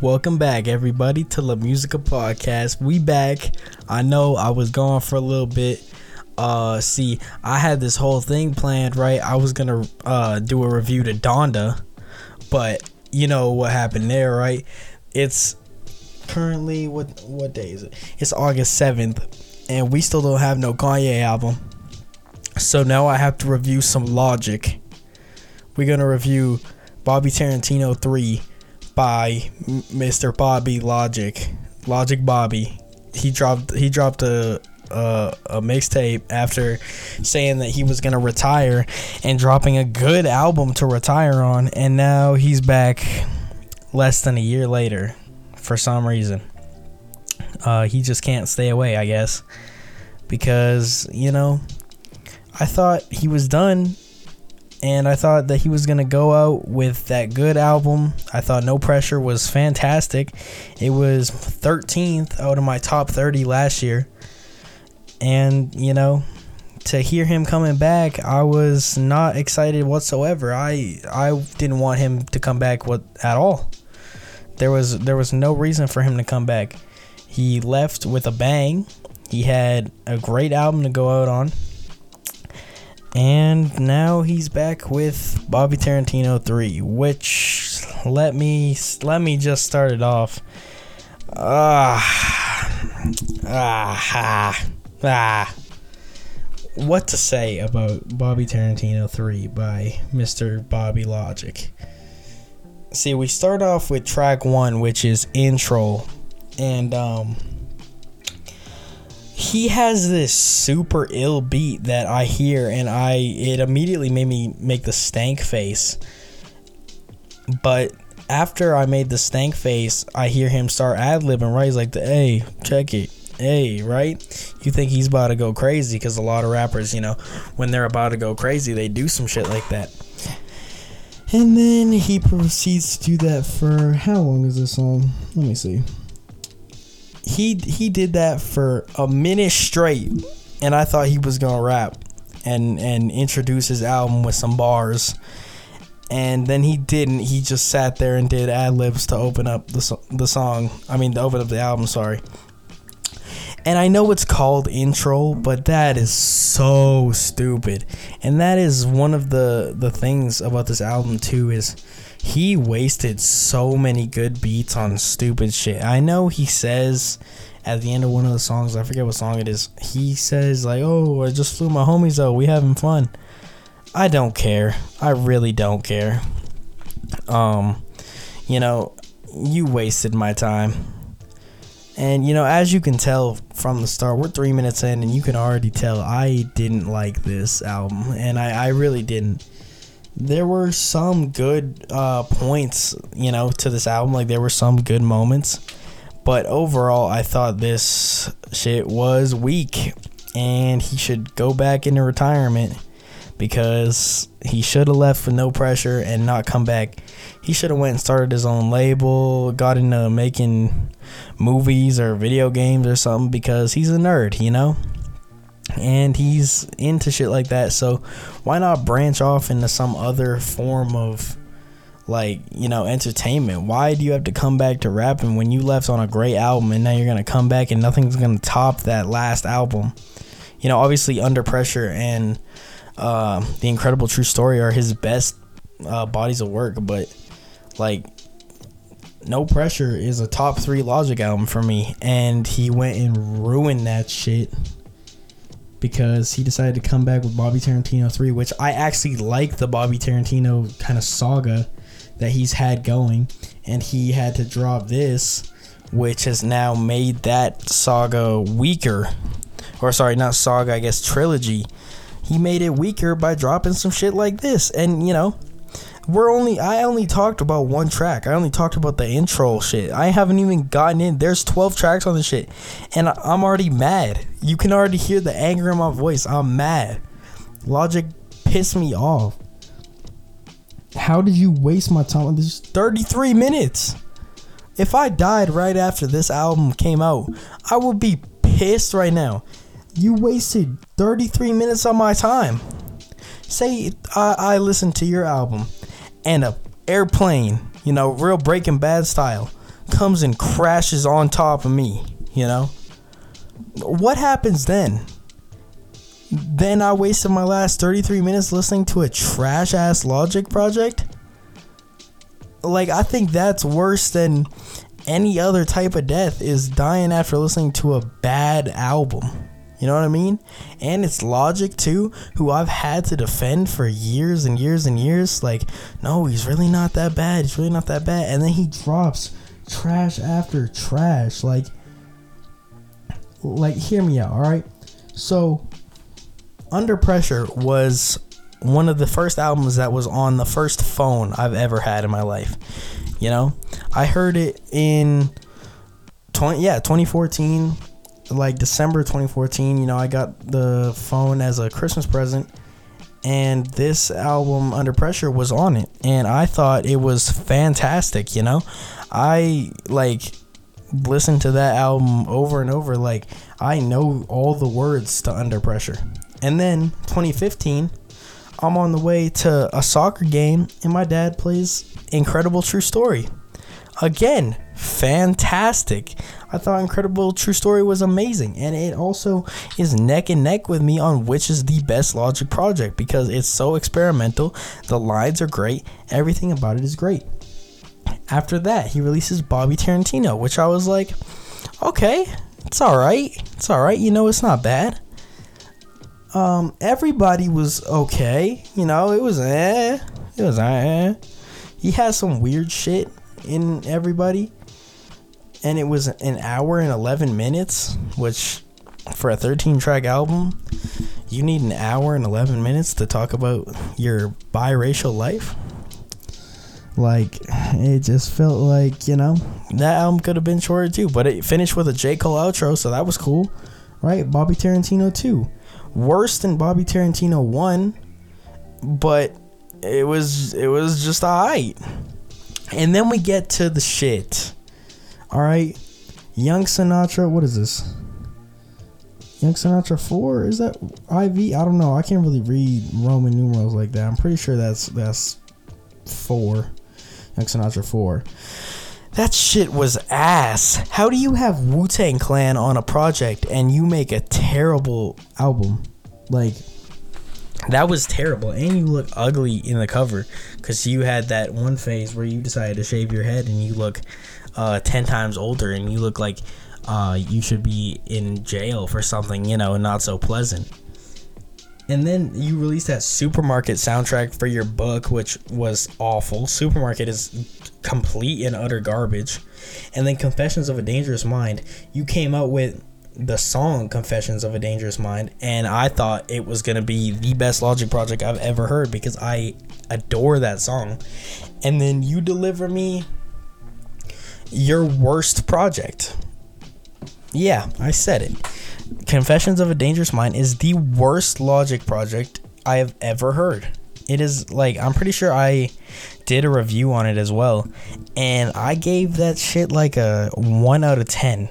Welcome back, everybody, to La Musica Podcast. We back. I know I was gone for a little bit. Uh, see, I had this whole thing planned, right? I was gonna uh do a review to Donda, but you know what happened there, right? It's currently what what day is it? It's August seventh, and we still don't have no Kanye album. So now I have to review some Logic. We're gonna review Bobby Tarantino three by Mr. Bobby Logic, Logic Bobby. He dropped he dropped a a, a mixtape after saying that he was gonna retire and dropping a good album to retire on, and now he's back less than a year later for some reason. Uh, he just can't stay away, I guess, because you know, I thought he was done and I thought that he was gonna go out with that good album. I thought No Pressure was fantastic. It was 13th out of my top 30 last year, and you know, to hear him coming back, I was not excited whatsoever. I I didn't want him to come back what at all. There was there was no reason for him to come back. He left with a bang. He had a great album to go out on and now he's back with Bobby Tarantino 3, which let me let me just start it off. Ah, ah, ah. What to say about Bobby Tarantino 3 by Mr. Bobby Logic? See, we start off with track 1, which is intro. And um he has this super ill beat that I hear and I it immediately made me make the stank face. But after I made the stank face, I hear him start ad libbing, right? He's like, hey, check it. Hey, right? You think he's about to go crazy because a lot of rappers, you know, when they're about to go crazy, they do some shit like that. And then he proceeds to do that for how long is this song? Let me see he he did that for a minute straight, and I thought he was gonna rap and and introduce his album with some bars, and then he didn't. He just sat there and did ad libs to open up the the song. I mean, to open up the album. Sorry. And I know it's called intro, but that is so stupid. And that is one of the the things about this album too is he wasted so many good beats on stupid shit. I know he says at the end of one of the songs, I forget what song it is, he says like, "Oh, I just flew my homies out. We having fun." I don't care. I really don't care. Um, you know, you wasted my time. And you know, as you can tell from the start, we're three minutes in, and you can already tell I didn't like this album, and I, I really didn't there were some good uh, points, you know, to this album. Like there were some good moments, but overall, I thought this shit was weak, and he should go back into retirement because he should have left with no pressure and not come back. He should have went and started his own label, got into making movies or video games or something because he's a nerd, you know and he's into shit like that. So why not branch off into some other form of like you know entertainment? Why do you have to come back to rapping when you left on a great album and now you're gonna come back and nothing's gonna top that last album? You know, obviously Under Pressure and uh, The Incredible True Story are his best uh, bodies of work, but like no Pressure is a top three Logic album for me, and he went and ruined that shit because he decided to come back with Bobby Tarantino 3, which I actually like the Bobby Tarantino kind of saga that he's had going. And he had to drop this, which has now made that saga weaker. Or, sorry, not saga, I guess trilogy. He made it weaker by dropping some shit like this. And, you know, we're only I only talked about one track. I only talked about the intro shit. I haven't even gotten in. There's 12 tracks on this shit. And I'm already mad. You can already hear the anger in my voice. I'm mad. Logic pissed me off. How did you waste my time on this 33 minutes? If I died right after this album came out, I would be pissed right now. You wasted 33 minutes of my time. Say I, I listened to your album and a airplane, you know, real Breaking Bad style, comes and crashes on top of me, you know? What happens then? Then I wasted my last 33 minutes listening to a trash ass Logic project? Like, I think that's worse than any other type of death is dying after listening to a bad album. You know what I mean? And it's Logic too, who I've had to defend for years and years and years. Like, no, he's really not that bad. He's really not that bad. And then he drops trash after trash. Like, like hear me out, all right? So, Under Pressure was one of the first albums that was on the first phone I've ever had in my life. You know, I heard it in 20 yeah, 2014 like December 2014, you know, I got the phone as a Christmas present and this album Under Pressure was on it and I thought it was fantastic, you know. I like listened to that album over and over like I know all the words to Under Pressure. And then 2015, I'm on the way to a soccer game and my dad plays Incredible True Story. Again, fantastic. I thought Incredible True Story was amazing, and it also is neck and neck with me on which is the best Logic project because it's so experimental. The lines are great, everything about it is great. After that, he releases Bobby Tarantino, which I was like, okay, it's all right, it's all right. You know, it's not bad. Um, everybody was okay. You know, it was eh, it was eh. He has some weird shit in everybody and it was an hour and 11 minutes, which for a 13 track album, you need an hour and 11 minutes to talk about your biracial life. Like, it just felt like, you know, that album could have been shorter too, but it finished with a J. Cole outro, so that was cool. Right? Bobby Tarantino 2. Worse than Bobby Tarantino 1, but it was it was just alright. And then we get to the shit. All right, Young Sinatra. What is this? Young Sinatra four? Is that IV? I don't know. I can't really read Roman numerals like that. I'm pretty sure that's that's four. Young Sinatra four. That shit was ass. How do you have Wu Tang Clan on a project and you make a terrible album? Like, that was terrible. And you look ugly in the cover because you had that one phase where you decided to shave your head and you look uh, 10 times older and you look like uh, you should be in jail for something, you know, not so pleasant. And then you released that supermarket soundtrack for your book, which was awful. Supermarket is complete and utter garbage. And then Confessions of a Dangerous Mind, you came out with the song Confessions of a Dangerous Mind, and I thought it was gonna be the best Logic project I've ever heard because I adore that song. And then you deliver me your worst project. Yeah, I said it. Confessions of a Dangerous Mind is the worst Logic project I have ever heard. It is like I'm pretty sure I did a review on it as well, and I gave that shit like a one out of ten.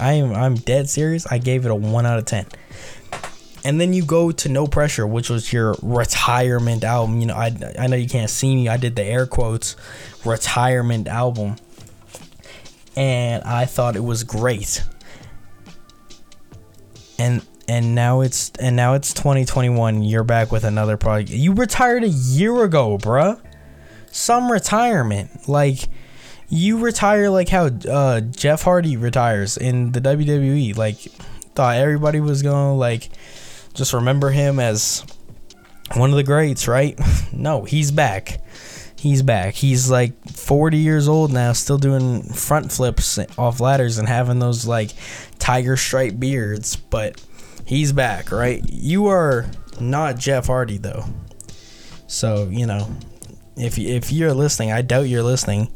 I am I'm dead serious. I gave it a one out of ten. And then you go to No Pressure, which was your retirement album. You know, I I know you can't see me. I did the air quotes retirement album and I thought it was great. And and now it's and now it's 2021. You're back with another project. You retired a year ago, bruh. Some retirement, like you retire like how uh, Jeff Hardy retires in the WWE. Like thought everybody was gonna like just remember him as one of the greats, right? no, he's back he's back. He's like 40 years old now, still doing front flips off ladders and having those like tiger stripe beards, but he's back, right? You are not Jeff Hardy though. So, you know, if if you're listening, I doubt you're listening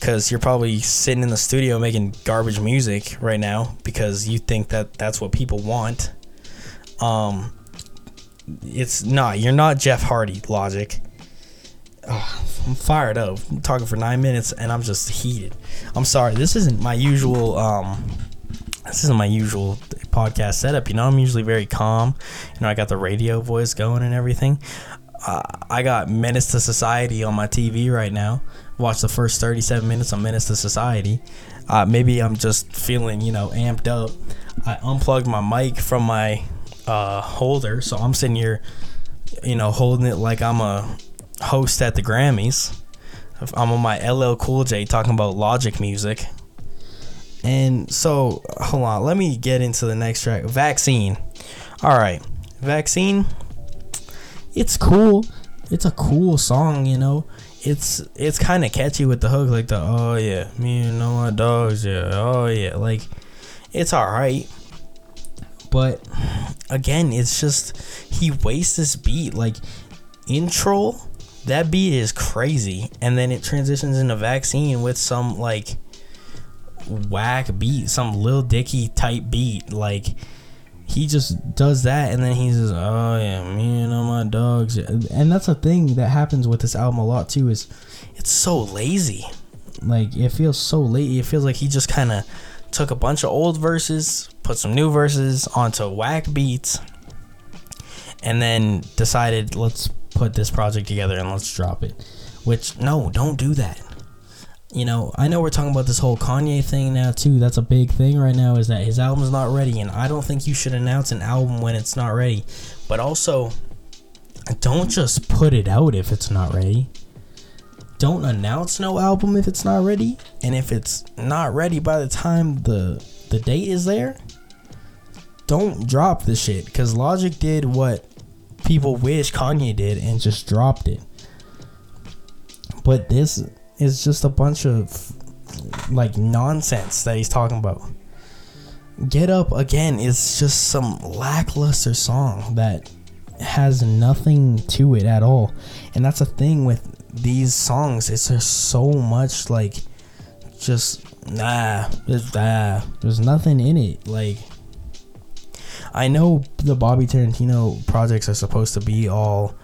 cuz you're probably sitting in the studio making garbage music right now because you think that that's what people want. Um it's not. You're not Jeff Hardy, Logic. Oh, I'm fired up. I'm talking for nine minutes and I'm just heated. I'm sorry. This isn't my usual. Um, this isn't my usual podcast setup. You know, I'm usually very calm. You know, I got the radio voice going and everything. uh, I got Menace to Society on my TV right now. Watch the first 37 minutes of Menace to Society. Uh, maybe I'm just feeling, you know, amped up. I unplugged my mic from my uh, holder, so I'm sitting here, you know, holding it like I'm a host at the Grammys. I'm on my LL Cool J talking about Logic music. And so, hold on, let me get into the next track. Vaccine. All right, Vaccine. It's cool. It's a cool song, you know. It's it's kind of catchy with the hook, like the oh yeah, me and all my dogs, yeah, oh yeah, like it's all right. But again, it's just he wastes this beat like intro. That beat is crazy, and then it transitions into vaccine with some like whack beat, some Lil Dicky type beat. Like he just does that, and then he says, "Oh yeah, me and all my dogs." And that's a thing that happens with this album a lot too. Is it's so lazy. Like it feels so lazy. It feels like he just kind of took a bunch of old verses, put some new verses onto whack beats, and then decided let's put this project together and let's drop it. Which no, don't do that. You know, I know we're talking about this whole Kanye thing now too. That's a big thing right now is that his album's not ready and I don't think you should announce an album when it's not ready. But also don't just put it out if it's not ready. Don't announce no album if it's not ready. And if it's not ready by the time the the date is there, don't drop the shit cuz Logic did what people wish Kanye did and just dropped it. But this is just a bunch of like nonsense that he's talking about. Get Up again is just some lackluster song that has nothing to it at all. And that's a thing with these songs. It's just so much like just nah, there's nah, there's nothing in it. Like I know the Bobby Tarantino projects are supposed to be all,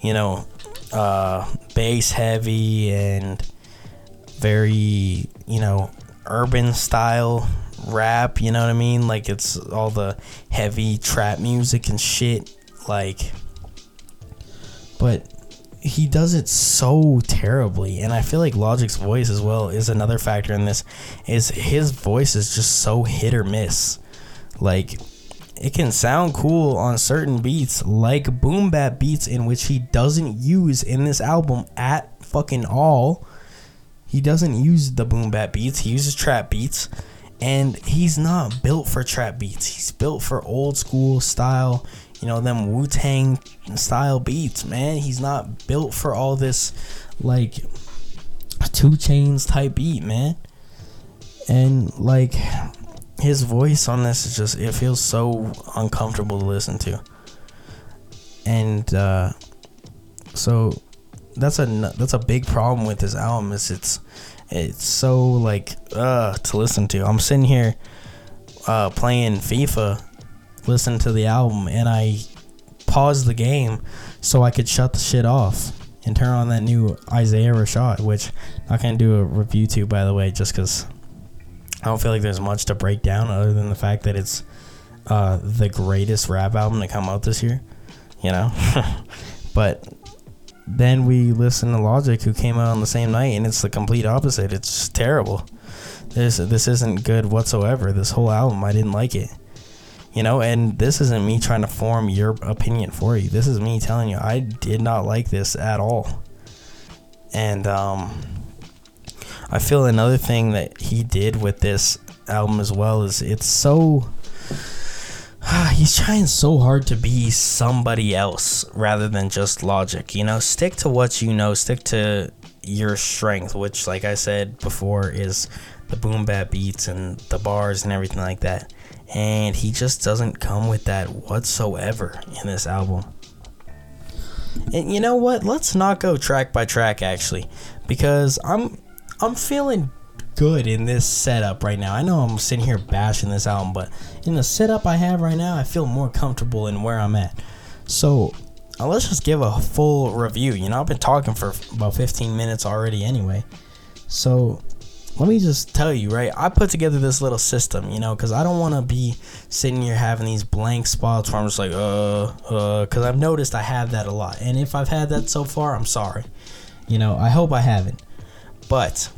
you know, uh bass heavy and very, you know, urban style rap, you know what I mean? Like it's all the heavy trap music and shit like but he does it so terribly and I feel like Logic's voice as well is another factor in this is his voice is just so hit or miss. Like it can sound cool on certain beats like boom bap beats in which he doesn't use in this album at fucking all he doesn't use the boom bap beats. He uses trap beats, and he's not built for trap beats. He's built for old school style, you know, them Wu Tang style beats, man. He's not built for all this like 2 Chainz type beat, man. And like his voice on this is just it feels so uncomfortable to listen to. And uh so that's a that's a big problem with this album is it's it's so like uh to listen to. I'm sitting here uh playing FIFA, listening to the album, and I paused the game so I could shut the shit off and turn on that new Isaiah Rashad, which I can't do a review to by the way, just because I don't feel like there's much to break down other than the fact that it's uh, the greatest rap album to come out this year, you know. but then we listen to Logic, who came out on the same night, and it's the complete opposite. It's terrible. This this isn't good whatsoever. This whole album, I didn't like it. You know, and this isn't me trying to form your opinion for you. This is me telling you I did not like this at all. And um, I feel another thing that he did with this album as well is it's so Ah, he's trying so hard to be somebody else rather than just logic. You know, stick to what you know, stick to your strength, which, like I said before, is the boom bap beats and the bars and everything like that. And he just doesn't come with that whatsoever in this album. And you know what? Let's not go track by track actually, because I'm I'm feeling good in this setup right now. I know I'm sitting here bashing this album, but in the setup I have right now, I feel more comfortable in where I'm at. So uh, let's just give a full review. You know, I've been talking for about 15 minutes already anyway. So let me just tell you, right? I put together this little system, you know, because I don't want to be sitting here having these blank spots where I'm just like, uh, uh, because I've noticed I have that a lot. And if I've had that so far, I'm sorry. You know, I hope I haven't. But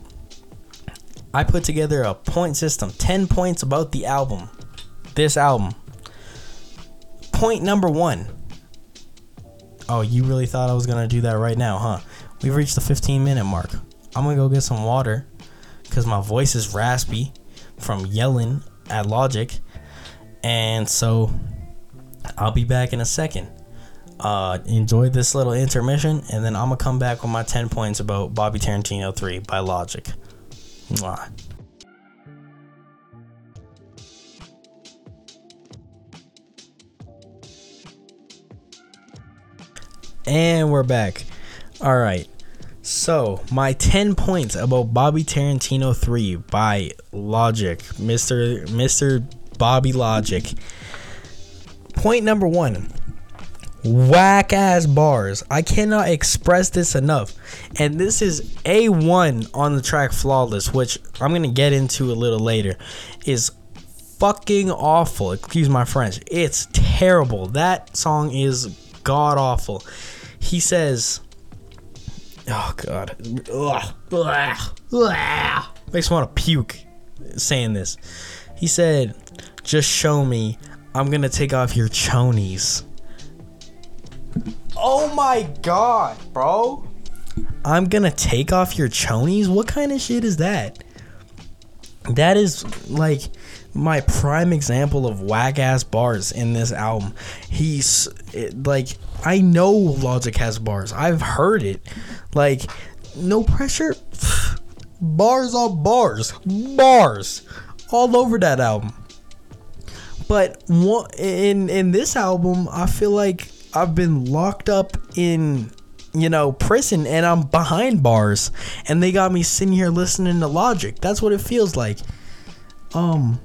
I put together a point system 10 points about the album. This album. Point number one. Oh, you really thought I was going to do that right now, huh? We've reached the 15 minute mark. I'm going to go get some water because my voice is raspy from yelling at Logic. And so I'll be back in a second. Uh, enjoy this little intermission, and then I'm gonna come back with my 10 points about Bobby Tarantino 3 by Logic. Mwah. And we're back. All right. So, my 10 points about Bobby Tarantino 3 by Logic, Mr. Mr. Bobby Logic. Point number 1. Whack ass bars. I cannot express this enough. And this is A1 on the track Flawless, which I'm going to get into a little later. Is fucking awful. Excuse my French. It's terrible. That song is god awful. He says Oh god. Ugh. Ugh. Ugh. Makes me want to puke saying this. He said, "Just show me. I'm gonna take off your chonies." Oh my god, bro. I'm gonna take off your chonies? What kind of shit is that? That is like my prime example of whack ass bars in this album. He's like, I know Logic has bars. I've heard it. Like, no pressure. Bars on bars. Bars. All over that album. But what in in this album, I feel like I've been locked up in you know prison and I'm behind bars and they got me sitting here listening to Logic. That's what it feels like. Um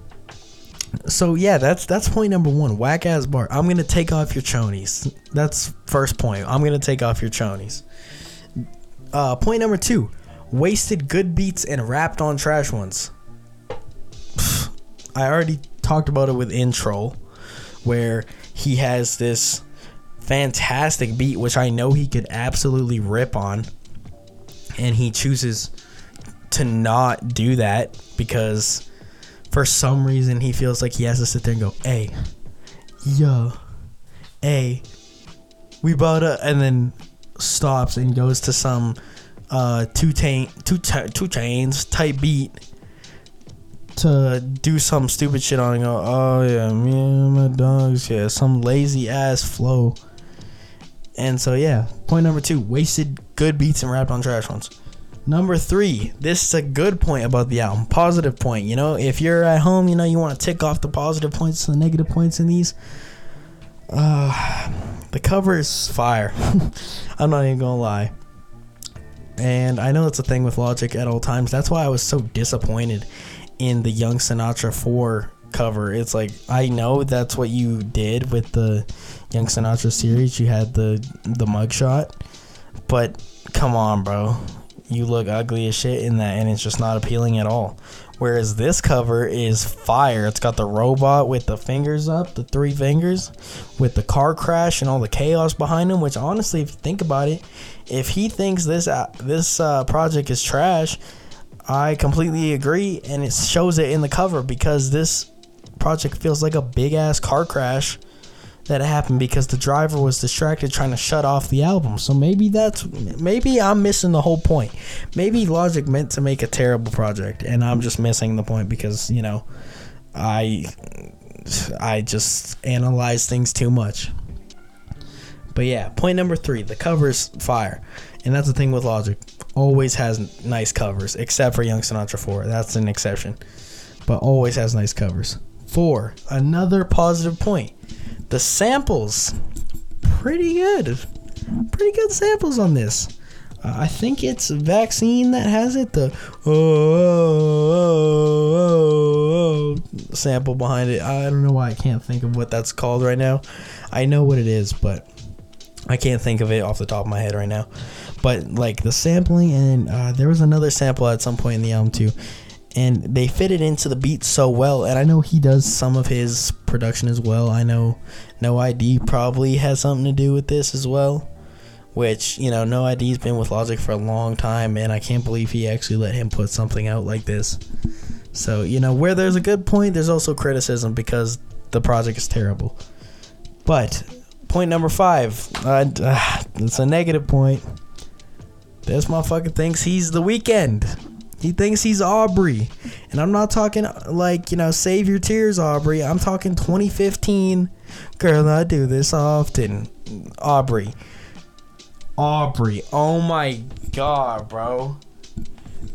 so yeah, that's that's point number one. Whack ass bar. I'm gonna take off your chonies. That's first point. I'm gonna take off your chonies. Uh, point number two. Wasted good beats and rapped on trash ones. I already talked about it with intro, where he has this fantastic beat, which I know he could absolutely rip on, and he chooses to not do that because for some reason he feels like he has to sit there and go, "Hey, yo, hey, we bought a," and then stops and goes to some uh two chain two two Chainz type beat to do some stupid shit on and go, "Oh yeah, me and my dogs, yeah, some lazy ass flow." And so yeah, point number two: wasted good beats and rapped on trash ones. Number three, this is a good point about the album. Positive point. You know, if you're at home, you know, you want to tick off the positive points, to the negative points in these. Uh, the cover is fire. I'm not even gonna lie. And I know it's a thing with Logic at all times. That's why I was so disappointed in the Young Sinatra 4 cover. It's like I know that's what you did with the Young Sinatra series. You had the the mugshot, but come on, bro you look ugly as shit in that and it's just not appealing at all. Whereas this cover is fire. It's got the robot with the fingers up, the three fingers, with the car crash and all the chaos behind him. Which honestly, if you think about it, if he thinks this uh, this uh, project is trash, I completely agree, and it shows it in the cover because this project feels like a big ass car crash that happened because the driver was distracted trying to shut off the album. So maybe that's maybe I'm missing the whole point. Maybe Logic meant to make a terrible project and I'm just missing the point because, you know, I I just analyze things too much. But yeah, point number 3, the cover's fire. And that's the thing with Logic. Always has nice covers except for Young Sinatra 4. That's an exception. But always has nice covers. 4, another positive point the samples, pretty good. Pretty good samples on this. Uh, I think it's Vaccine that has it. The oh, oh, oh, oh, sample behind it. I don't know why I can't think of what that's called right now. I know what it is, but I can't think of it off the top of my head right now. but like the sampling and uh, there was another sample at some point in the album too and they fit it into the beat so well and i know he does some of his production as well. I know No I.D. probably has something to do with this as well which you know No I.D.'s been with logic for a long time and i can't believe he actually let him put something out like this. So you know where there's a good point there's also criticism because the project is terrible. But point number five uh, it's a negative point. This motherfucker thinks he's the Weeknd. He thinks he's Aubrey. And I'm not talking like, you know, save your tears, Aubrey. I'm talking 2015. Girl, I do this often. Aubrey. Aubrey. Oh my god, bro.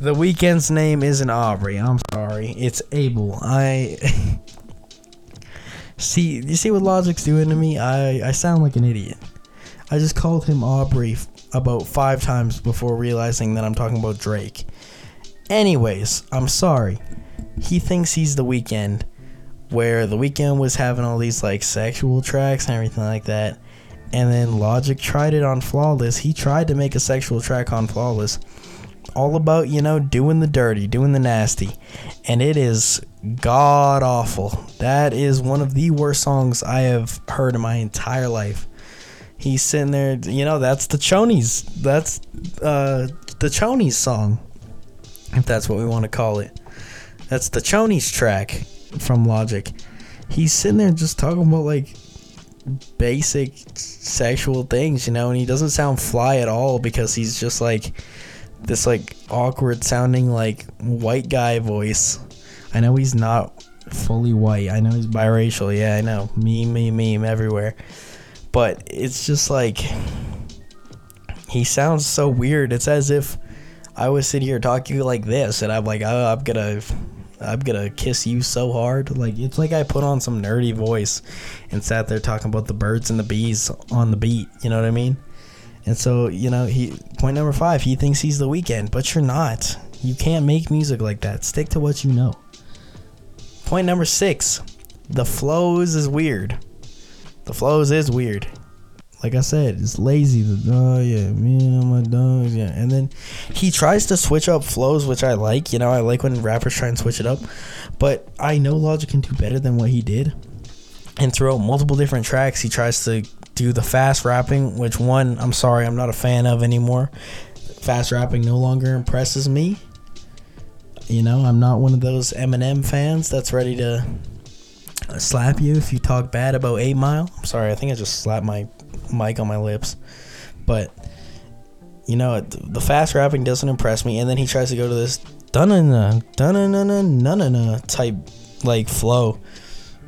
The Weeknd's name isn't Aubrey. I'm sorry. It's Abel. I See, you see what Logic's doing to me? I I sound like an idiot. I just called him Aubrey about five times before realizing that I'm talking about Drake. Anyways, I'm sorry. He thinks he's the Weeknd, where the Weeknd was having all these like sexual tracks and everything like that. And then Logic tried it on Flawless. He tried to make a sexual track on Flawless. All about, you know, doing the dirty, doing the nasty. And it is god awful. That is one of the worst songs I have heard in my entire life he's sitting there. You know, that's the Chonies. That's uh, the Chonies song, if that's what we want to call it. That's the Chonies track from Logic. He's sitting there just talking about like basic sexual things, you know, and he doesn't sound fly at all because he's just like this like awkward sounding like white guy voice. I know he's not fully white. I know he's biracial. Yeah, I know. Meme, meme, meme everywhere but it's just like he sounds so weird. It's as if I was sitting here talking like this, and I'm like, oh, I'm gonna, I'm gonna kiss you so hard. Like it's like I put on some nerdy voice and sat there talking about the birds and the bees on the beat. You know what I mean? And so you know, he point number five, he thinks he's the Weeknd, but you're not. You can't make music like that. Stick to what you know. Point number six, the flows is weird. The flows is weird. Like I said, it's lazy. Oh yeah, me and my dogs, yeah. And then he tries to switch up flows, which I like. You know, I like when rappers try and switch it up. But I know Logic can do better than what he did. And throughout multiple different tracks, he tries to do the fast rapping, which one I'm sorry, I'm not a fan of anymore. Fast rapping no longer impresses me. You know, I'm not one of those Eminem fans that's ready to slap you if you talk bad about Eight Mile. I'm sorry, I think I just slapped my mic on my lips. But you know, the fast rapping doesn't impress me. And then he tries to go to this dun dun type like flow,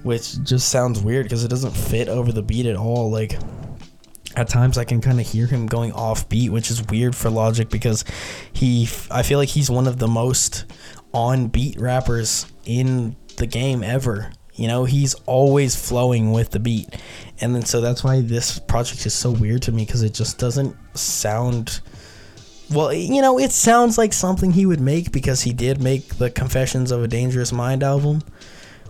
which just sounds weird because it doesn't fit over the beat at all. Like at times I can kind of hear him going off beat, which is weird for Logic because he, I feel like he's one of the most on beat rappers in the game ever. You know, he's always flowing with the beat. And then so that's why this project is so weird to me because it just doesn't sound well, you know, it sounds like something he would make because he did make the Confessions of a Dangerous Mind album,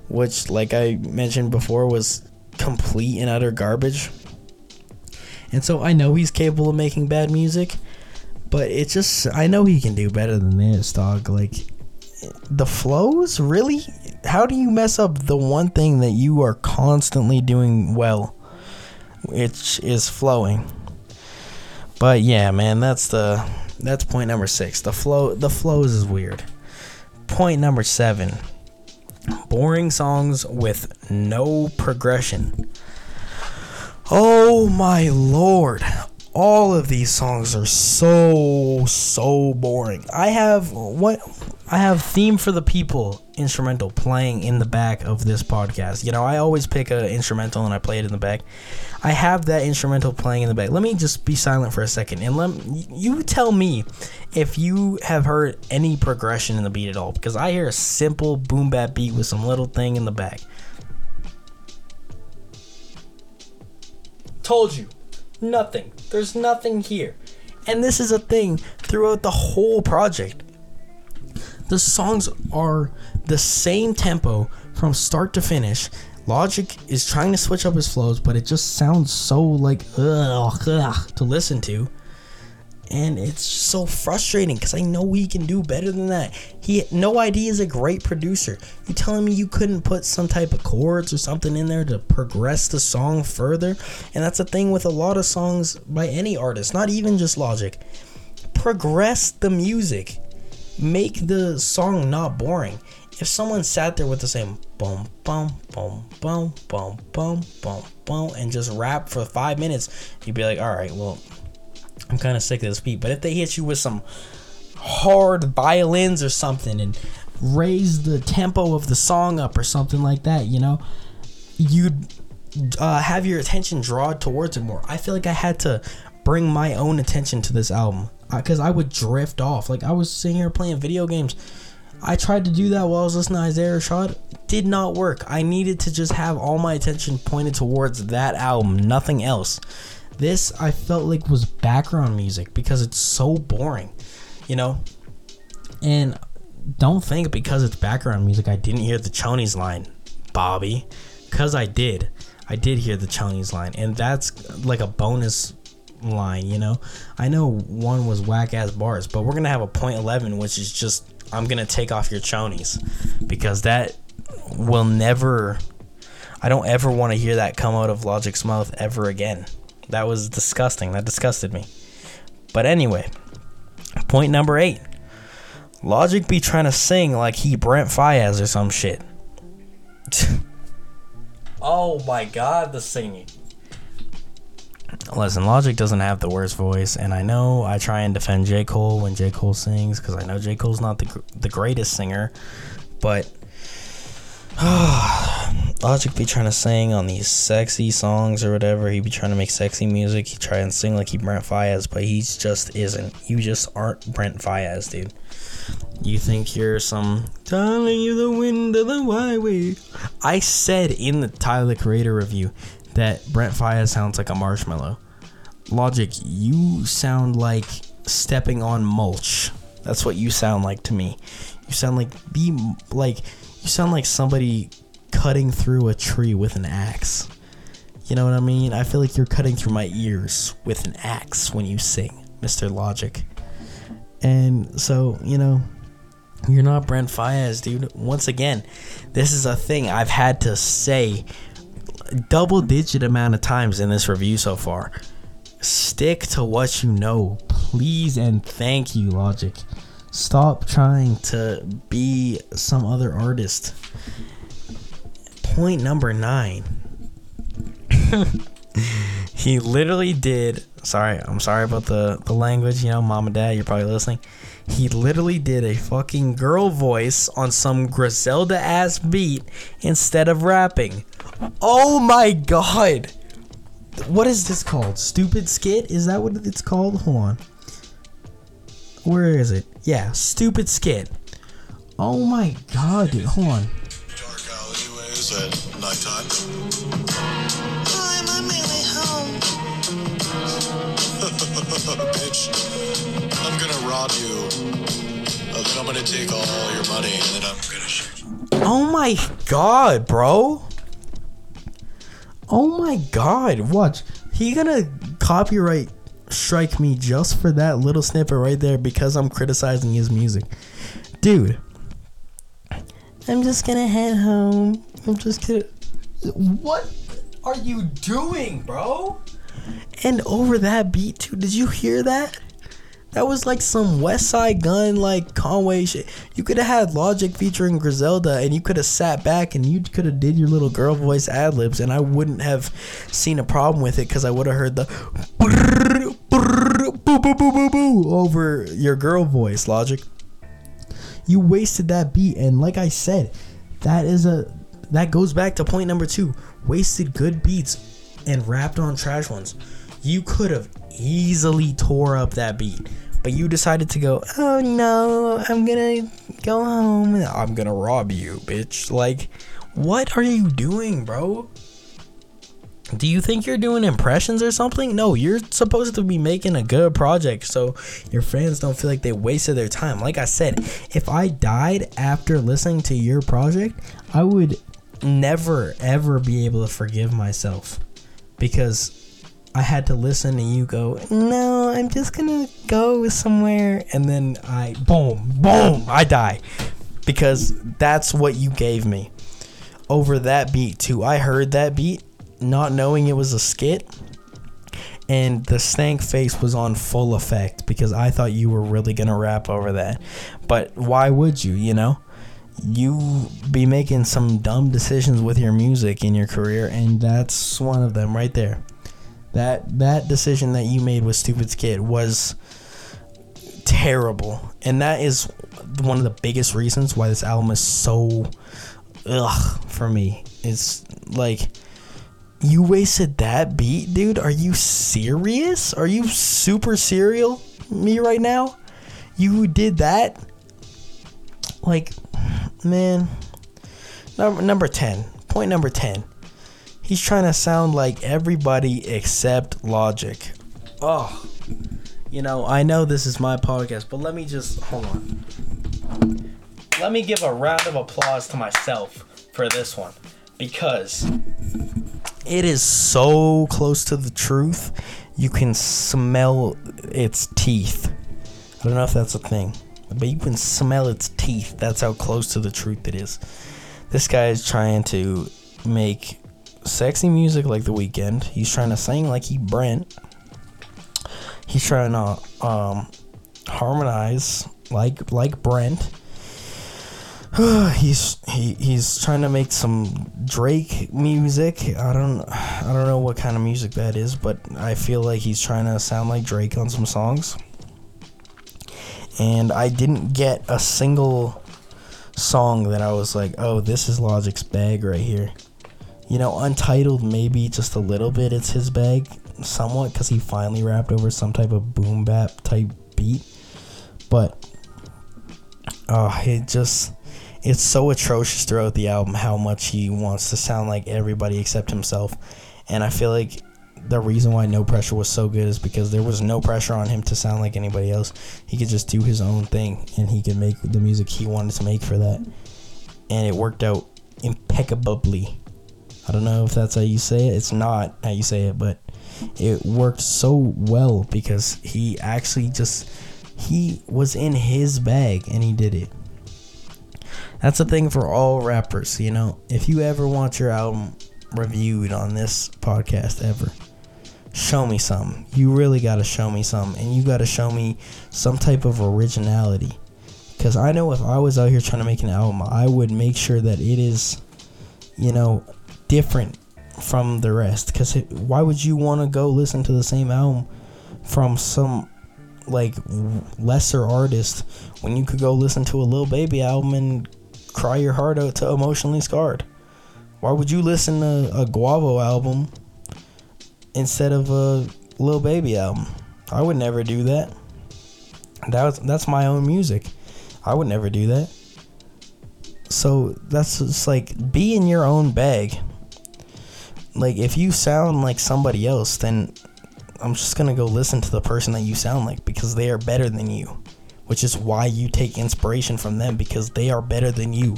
which like I mentioned before was complete and utter garbage. And so I know he's capable of making bad music, but it just I know he can do better than this, dog. Like the flows really how do you mess up the one thing that you are constantly doing well which is flowing? But yeah man that's the that's point number six. The flow the flows is weird. Point number seven boring songs with no progression. Oh my lord all of these songs are so so boring. I have what I have theme for the people instrumental playing in the back of this podcast. You know, I always pick an instrumental and I play it in the back. I have that instrumental playing in the back. Let me just be silent for a second and let you tell me if you have heard any progression in the beat at all because I hear a simple boom bap beat with some little thing in the back. Told you. Nothing. There's nothing here. And this is a thing throughout the whole project. The songs are the same tempo from start to finish. Logic is trying to switch up his flows, but it just sounds so like ugh, ugh to listen to. and it's so frustrating because I know he can do better than that. He No I.D. is a great producer. You telling me you couldn't put some type of chords or something in there to progress the song further? And that's the thing with a lot of songs by any artist, not even just Logic. Progress the music. Make the song not boring. If someone sat there with the same boom, boom, boom, boom, boom, boom, boom, boom, and just rap for five minutes, you'd be like, all right, well, I'm kind of sick of this beat. But if they hit you with some hard violins or something and raise the tempo of the song up or something like that, you know, you'd uh, have your attention drawn towards it more. I feel like I had to bring my own attention to this album because uh, I would drift off. Like I was sitting here playing video games. I tried to do that while I was listening to Isaiah Rashad. Did not work. I needed to just have all my attention pointed towards that album, nothing else. This I felt like was background music because it's so boring, you know? And don't think because it's background music I didn't hear the Chonies line, Bobby. Because I did. I did hear the Chonies line. And that's like a bonus line, you know? I know one was whack ass bars, but we're to have a point 11, which is just, I'm to take off your Chonies. Because that will never, I don't ever want to hear that come out of Logic's mouth ever again. That was disgusting. That disgusted me. But anyway, point number eight. Logic be trying to sing like he Brent Faiyaz or some shit. oh my god, the singing. Listen, Logic doesn't have the worst voice, and I know I try and defend J. Cole when J. Cole sings because I know J. Cole's not the, the greatest singer, but Logic be trying to sing on these sexy songs or whatever. He be trying to make sexy music. He try and sing like he Brent Faiyaz, but he just isn't. You just aren't Brent Faiyaz, dude. You think you're some telling you the wind of the highway. I said in the Tyler Creator review that Brent Faiyaz sounds like a marshmallow. Logic, you sound like stepping on mulch. That's what you sound like to me. You sound like be like you sound like somebody cutting through a tree with an axe. You know what I mean? I feel like you're cutting through my ears with an axe when you sing, Mr. Logic. And so, you know, you're not Brent Faiyaz, dude. Once again, this is a thing I've had to say double digit amount of times in this review so far. Stick to what you know, please and thank you, Logic. Stop trying to be some other artist. Point number nine. he literally did. Sorry, I'm sorry about the, the language. You know, mom and dad, you're probably listening. He literally did a fucking girl voice on some Griselda ass beat instead of rapping. Oh my god! What is this called? Stupid skit? Is that what it's called? Hold on. Where is it? Yeah, stupid skit. Oh my god, dude. Hold on. Dark alleyways at nighttime. I'm on my way home. Bitch, I'm gonna rob you. And then I'm gonna take all your money and then I'm gonna shoot you. Oh my god, bro. Oh my god. Watch. He gonna copyright strike me just for that little snippet right there because I'm criticizing his music. Dude. I'm just gonna head home. I'm just gonna. What are you doing, bro? And over that beat, too. Did you hear that? That was like some Westside Gunn, like Conway shit. You could have had Logic featuring Griselda, and you could have sat back and you could have did your little girl voice ad libs, and I wouldn't have seen a problem with it because I would have heard the boo boo boo over your girl voice, Logic. You wasted that beat, and like I said, that is a that goes back to point number two. Wasted good beats and rapped on trash ones. You could have easily tore up that beat. But you decided to go, oh no, I'm gonna go home. I'm gonna rob you, bitch. Like, what are you doing, bro? Do you think you're doing impressions or something? No, you're supposed to be making a good project so your fans don't feel like they wasted their time. Like I said, if I died after listening to your project, I would never ever be able to forgive myself because I had to listen and you go, no, I'm just gonna go somewhere, and then I, boom, boom, I die, because that's what you gave me. Over that beat too. I heard that beat, not knowing it was a skit, and the stank face was on full effect because I thought you were really gonna rap over that. But why would you? You know, you be making some dumb decisions with your music in your career, and that's one of them right there. That that decision that you made with Stupid Skid was terrible, and that is one of the biggest reasons why this album is so ugh for me. It's like you wasted that beat, dude. Are you serious? Are you super serial me right now? You did that? Like, man. Number number 10. Point number 10. He's trying to sound like everybody except Logic. Oh. You know, I know this is my podcast, but let me just hold on. Let me give a round of applause to myself for this one because it is so close to the truth. You can smell its teeth. I don't know if that's a thing, but you can smell its teeth. That's how close to the truth it is. This guy is trying to make sexy music like The Weeknd. He's trying to sing like he Brent. He's trying to um, harmonize like like Brent. he's he, he's trying to make some Drake music. I don't I don't know what kind of music that is, but I feel like he's trying to sound like Drake on some songs. And I didn't get a single song that I was like, "Oh, this is Logic's bag right here." You know, Untitled maybe just a little bit it's his bag somewhat cuz he finally rapped over some type of boom bap type beat. But uh it just it's so atrocious throughout the album how much he wants to sound like everybody except himself. And I feel like the reason why No Pressure was so good is because there was no pressure on him to sound like anybody else. He could just do his own thing and he could make the music he wanted to make for that. And it worked out impeccably. I don't know if that's how you say it. It's not how you say it, but it worked so well because he actually just he was in his bag and he did it. That's the thing for all rappers, you know. If you ever want your album reviewed on this podcast ever, show me some. You really got to show me some and you got to show me some type of originality. Cuz I know if I was out here trying to make an album, I would make sure that it is you know different from the rest cuz why would you want to go listen to the same album from some like lesser artist when you could go listen to a Lil Baby album and cry your heart out to emotionally scarred. Why would you listen to a Quavo album instead of a Lil Baby album? I would never do that. That was, that's my own music. I would never do that. So that's just like be in your own bag. Like if you sound like somebody else, then I'm just gonna go listen to the person that you sound like because they are better than you which is why you take inspiration from them because they are better than you.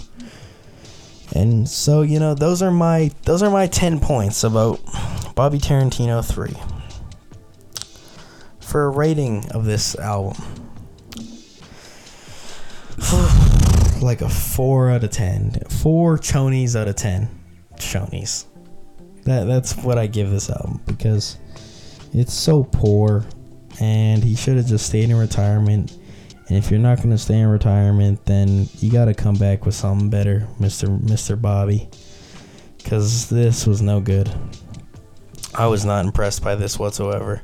And so, you know, those are my those are my 10 points about Bobby Tarantino 3. For a rating of this album, like a 4 out of 10. 4 chonies out of 10. Chonies. That that's what I give this album because it's so poor and he should have just stayed in retirement and if you're not to stay in retirement, then you got to come back with something better, Mr. Mr. Bobby. Cuz this was no good. I was not impressed by this whatsoever.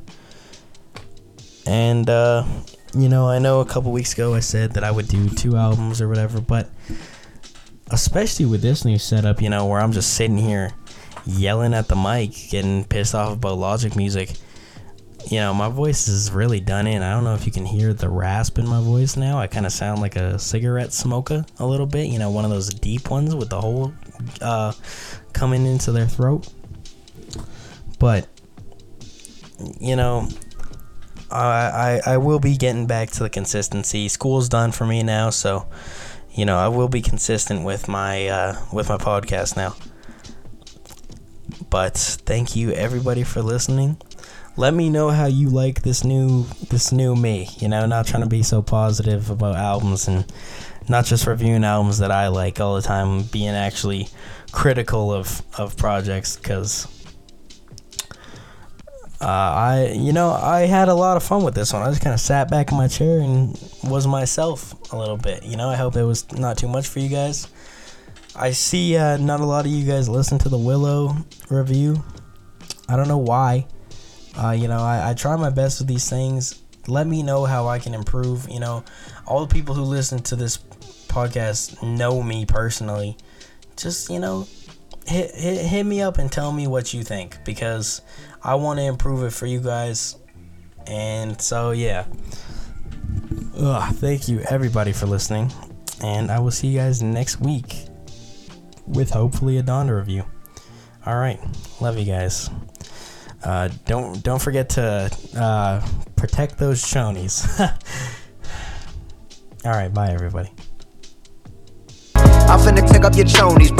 And uh you know, I know a couple weeks ago I said that I would do two albums or whatever, but especially with this new setup, you know, where I'm just sitting here yelling at the mic, getting pissed off about Logic music you know, my voice is really done in. I don't know if you can hear the rasp in my voice now. I kind of sound like a cigarette smoker a little bit, you know, one of those deep ones with the hole uh, coming into their throat. But, you know, I, I, I will be getting back to the consistency. School's done for me now, so, you know, I will be consistent with my, uh, with my podcast now. But thank you everybody for listening. let me know how you like this new this new me. You know, not trying to be so positive about albums and not just reviewing albums that I like all the time, being actually critical of of projects because. Uh, I, you know, I had a lot of fun with this one. I just kind of sat back in my chair and was myself a little bit. You know, I hope it was not too much for you guys. I see uh, not a lot of you guys listen to the Willow review. I don't know why. Uh, you know, I, I try my best with these things. Let me know how I can improve. You know, all the people who listen to this podcast know me personally. Just, you know, hit, hit, hit me up and tell me what you think because I want to improve it for you guys. And so, yeah. Ugh, thank you, everybody, for listening. And I will see you guys next week with hopefully a Donda review. All right, love you guys. Uh, don't don't forget to uh, protect those chonies. All right, bye everybody. I'm finna take up your chonies.